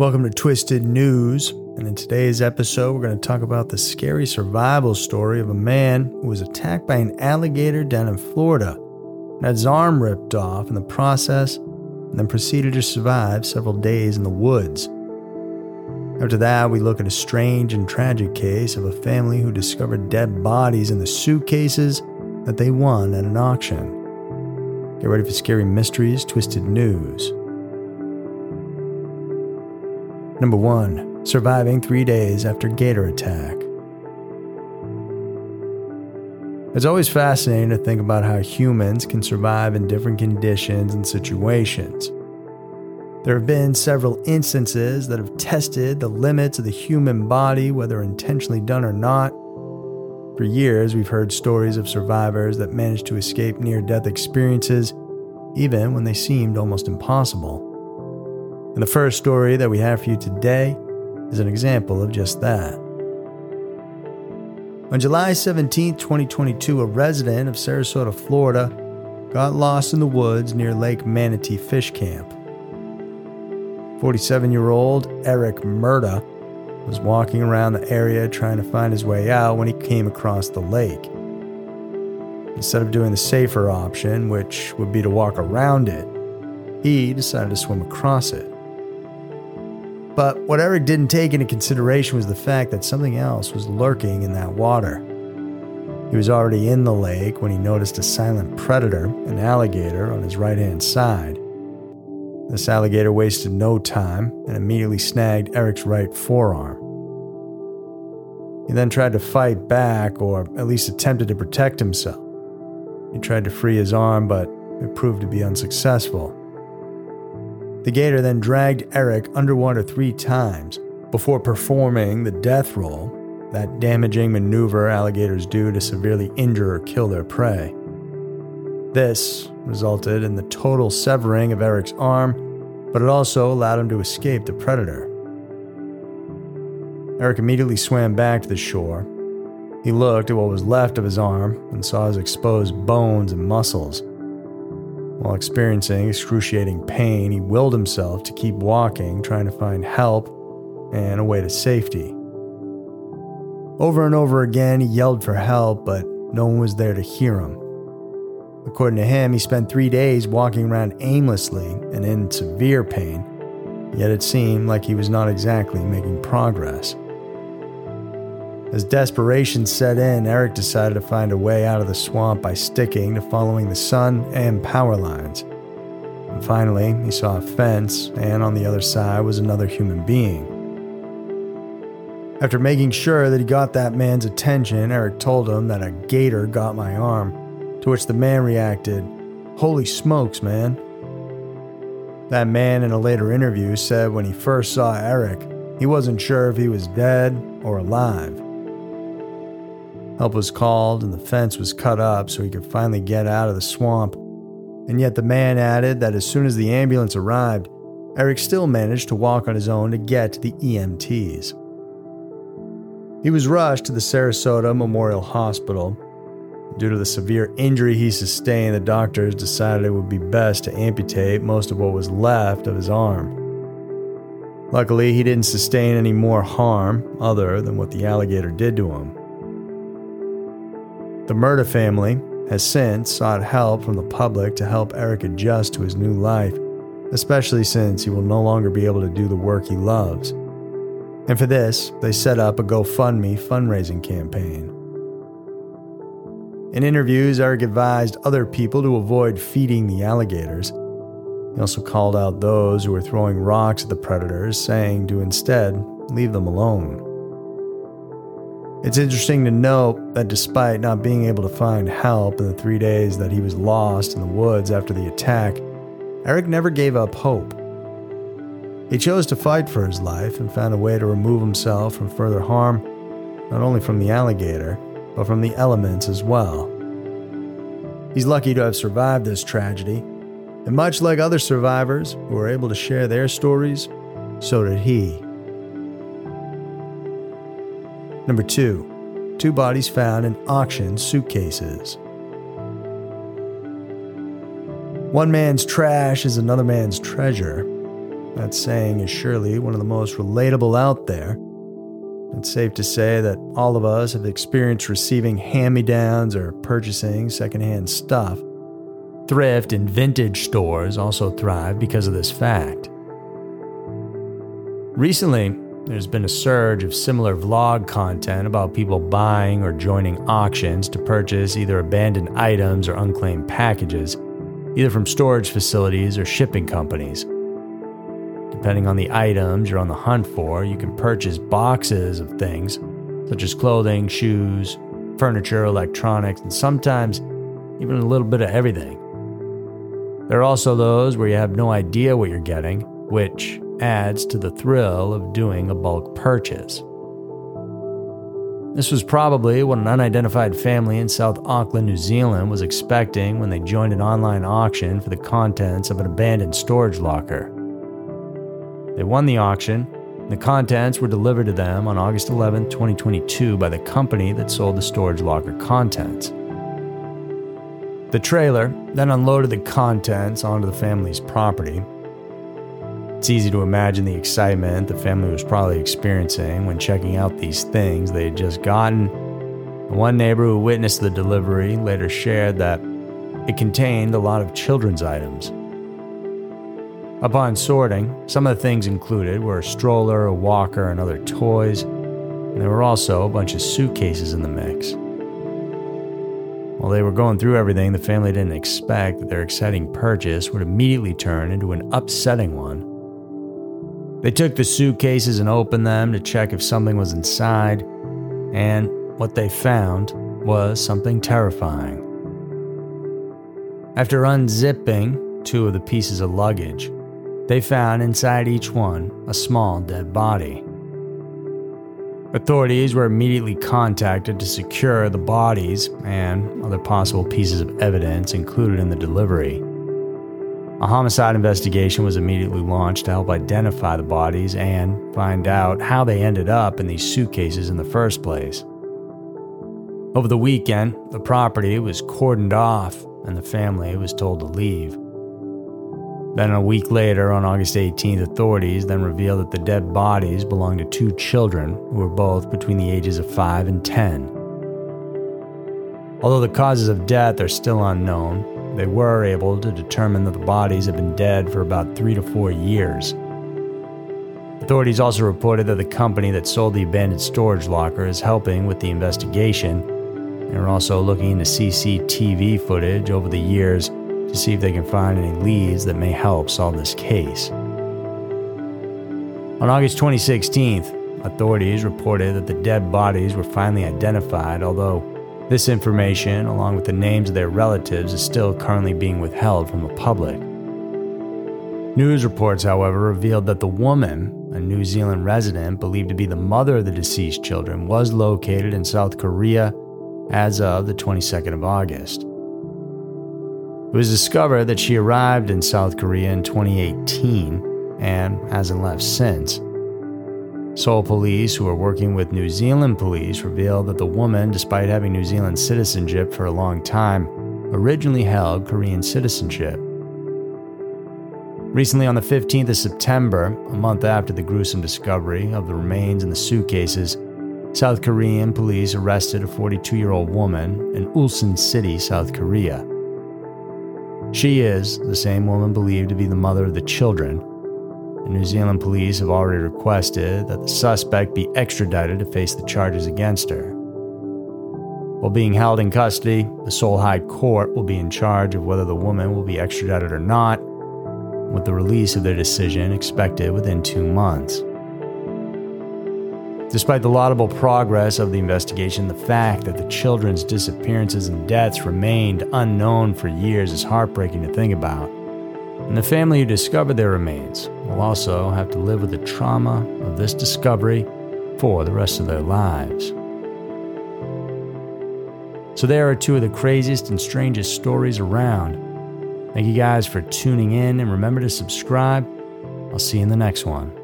Welcome to Twisted News. And in today's episode, we're going to talk about the scary survival story of a man who was attacked by an alligator down in Florida and had his arm ripped off in the process, and then proceeded to survive several days in the woods. After that, we look at a strange and tragic case of a family who discovered dead bodies in the suitcases that they won at an auction. Get ready for scary mysteries, twisted news. Number 1. Surviving three days after gator attack. It's always fascinating to think about how humans can survive in different conditions and situations. There have been several instances that have tested the limits of the human body, whether intentionally done or not. For years, we've heard stories of survivors that managed to escape near death experiences, even when they seemed almost impossible. And the first story that we have for you today is an example of just that. On July 17, 2022, a resident of Sarasota, Florida, got lost in the woods near Lake Manatee Fish Camp. 47 year old Eric Murda was walking around the area trying to find his way out when he came across the lake. Instead of doing the safer option, which would be to walk around it, he decided to swim across it. But what Eric didn't take into consideration was the fact that something else was lurking in that water. He was already in the lake when he noticed a silent predator, an alligator, on his right hand side. This alligator wasted no time and immediately snagged Eric's right forearm. He then tried to fight back, or at least attempted to protect himself. He tried to free his arm, but it proved to be unsuccessful. The gator then dragged Eric underwater three times before performing the death roll, that damaging maneuver alligators do to severely injure or kill their prey. This resulted in the total severing of Eric's arm, but it also allowed him to escape the predator. Eric immediately swam back to the shore. He looked at what was left of his arm and saw his exposed bones and muscles. While experiencing excruciating pain, he willed himself to keep walking, trying to find help and a way to safety. Over and over again, he yelled for help, but no one was there to hear him. According to him, he spent three days walking around aimlessly and in severe pain, yet it seemed like he was not exactly making progress. As desperation set in, Eric decided to find a way out of the swamp by sticking to following the sun and power lines. And finally, he saw a fence, and on the other side was another human being. After making sure that he got that man's attention, Eric told him that a gator got my arm, to which the man reacted, Holy smokes, man. That man, in a later interview, said when he first saw Eric, he wasn't sure if he was dead or alive. Help was called and the fence was cut up so he could finally get out of the swamp. And yet the man added that as soon as the ambulance arrived, Eric still managed to walk on his own to get to the EMTs. He was rushed to the Sarasota Memorial Hospital. Due to the severe injury he sustained, the doctors decided it would be best to amputate most of what was left of his arm. Luckily, he didn't sustain any more harm other than what the alligator did to him. The Murda family has since sought help from the public to help Eric adjust to his new life, especially since he will no longer be able to do the work he loves. And for this, they set up a GoFundMe fundraising campaign. In interviews, Eric advised other people to avoid feeding the alligators. He also called out those who were throwing rocks at the predators, saying to instead leave them alone. It's interesting to note that despite not being able to find help in the three days that he was lost in the woods after the attack, Eric never gave up hope. He chose to fight for his life and found a way to remove himself from further harm, not only from the alligator, but from the elements as well. He's lucky to have survived this tragedy, and much like other survivors who were able to share their stories, so did he. Number two, two bodies found in auction suitcases. One man's trash is another man's treasure. that saying is surely one of the most relatable out there. It's safe to say that all of us have experienced receiving hand me downs or purchasing secondhand stuff. Thrift and vintage stores also thrive because of this fact. Recently, there's been a surge of similar vlog content about people buying or joining auctions to purchase either abandoned items or unclaimed packages, either from storage facilities or shipping companies. Depending on the items you're on the hunt for, you can purchase boxes of things such as clothing, shoes, furniture, electronics, and sometimes even a little bit of everything. There are also those where you have no idea what you're getting, which adds to the thrill of doing a bulk purchase. This was probably what an unidentified family in South Auckland, New Zealand was expecting when they joined an online auction for the contents of an abandoned storage locker. They won the auction. The contents were delivered to them on August 11, 2022, by the company that sold the storage locker contents. The trailer then unloaded the contents onto the family's property. It's easy to imagine the excitement the family was probably experiencing when checking out these things they had just gotten. One neighbor who witnessed the delivery later shared that it contained a lot of children's items. Upon sorting, some of the things included were a stroller, a walker, and other toys, and there were also a bunch of suitcases in the mix. While they were going through everything, the family didn't expect that their exciting purchase would immediately turn into an upsetting one. They took the suitcases and opened them to check if something was inside, and what they found was something terrifying. After unzipping two of the pieces of luggage, they found inside each one a small dead body. Authorities were immediately contacted to secure the bodies and other possible pieces of evidence included in the delivery. A homicide investigation was immediately launched to help identify the bodies and find out how they ended up in these suitcases in the first place. Over the weekend, the property was cordoned off and the family was told to leave. Then, a week later, on August 18th, authorities then revealed that the dead bodies belonged to two children who were both between the ages of 5 and 10. Although the causes of death are still unknown, they were able to determine that the bodies had been dead for about three to four years. Authorities also reported that the company that sold the abandoned storage locker is helping with the investigation and are also looking into CCTV footage over the years to see if they can find any leads that may help solve this case. On August 2016, authorities reported that the dead bodies were finally identified, although this information, along with the names of their relatives, is still currently being withheld from the public. News reports, however, revealed that the woman, a New Zealand resident believed to be the mother of the deceased children, was located in South Korea as of the 22nd of August. It was discovered that she arrived in South Korea in 2018 and hasn't left since. Seoul police, who are working with New Zealand police, revealed that the woman, despite having New Zealand citizenship for a long time, originally held Korean citizenship. Recently, on the 15th of September, a month after the gruesome discovery of the remains in the suitcases, South Korean police arrested a 42 year old woman in Ulsan City, South Korea. She is the same woman believed to be the mother of the children. The New Zealand police have already requested that the suspect be extradited to face the charges against her. While being held in custody, the Seoul High Court will be in charge of whether the woman will be extradited or not, with the release of their decision expected within two months. Despite the laudable progress of the investigation, the fact that the children's disappearances and deaths remained unknown for years is heartbreaking to think about. And the family who discovered their remains will also have to live with the trauma of this discovery for the rest of their lives. So, there are two of the craziest and strangest stories around. Thank you guys for tuning in, and remember to subscribe. I'll see you in the next one.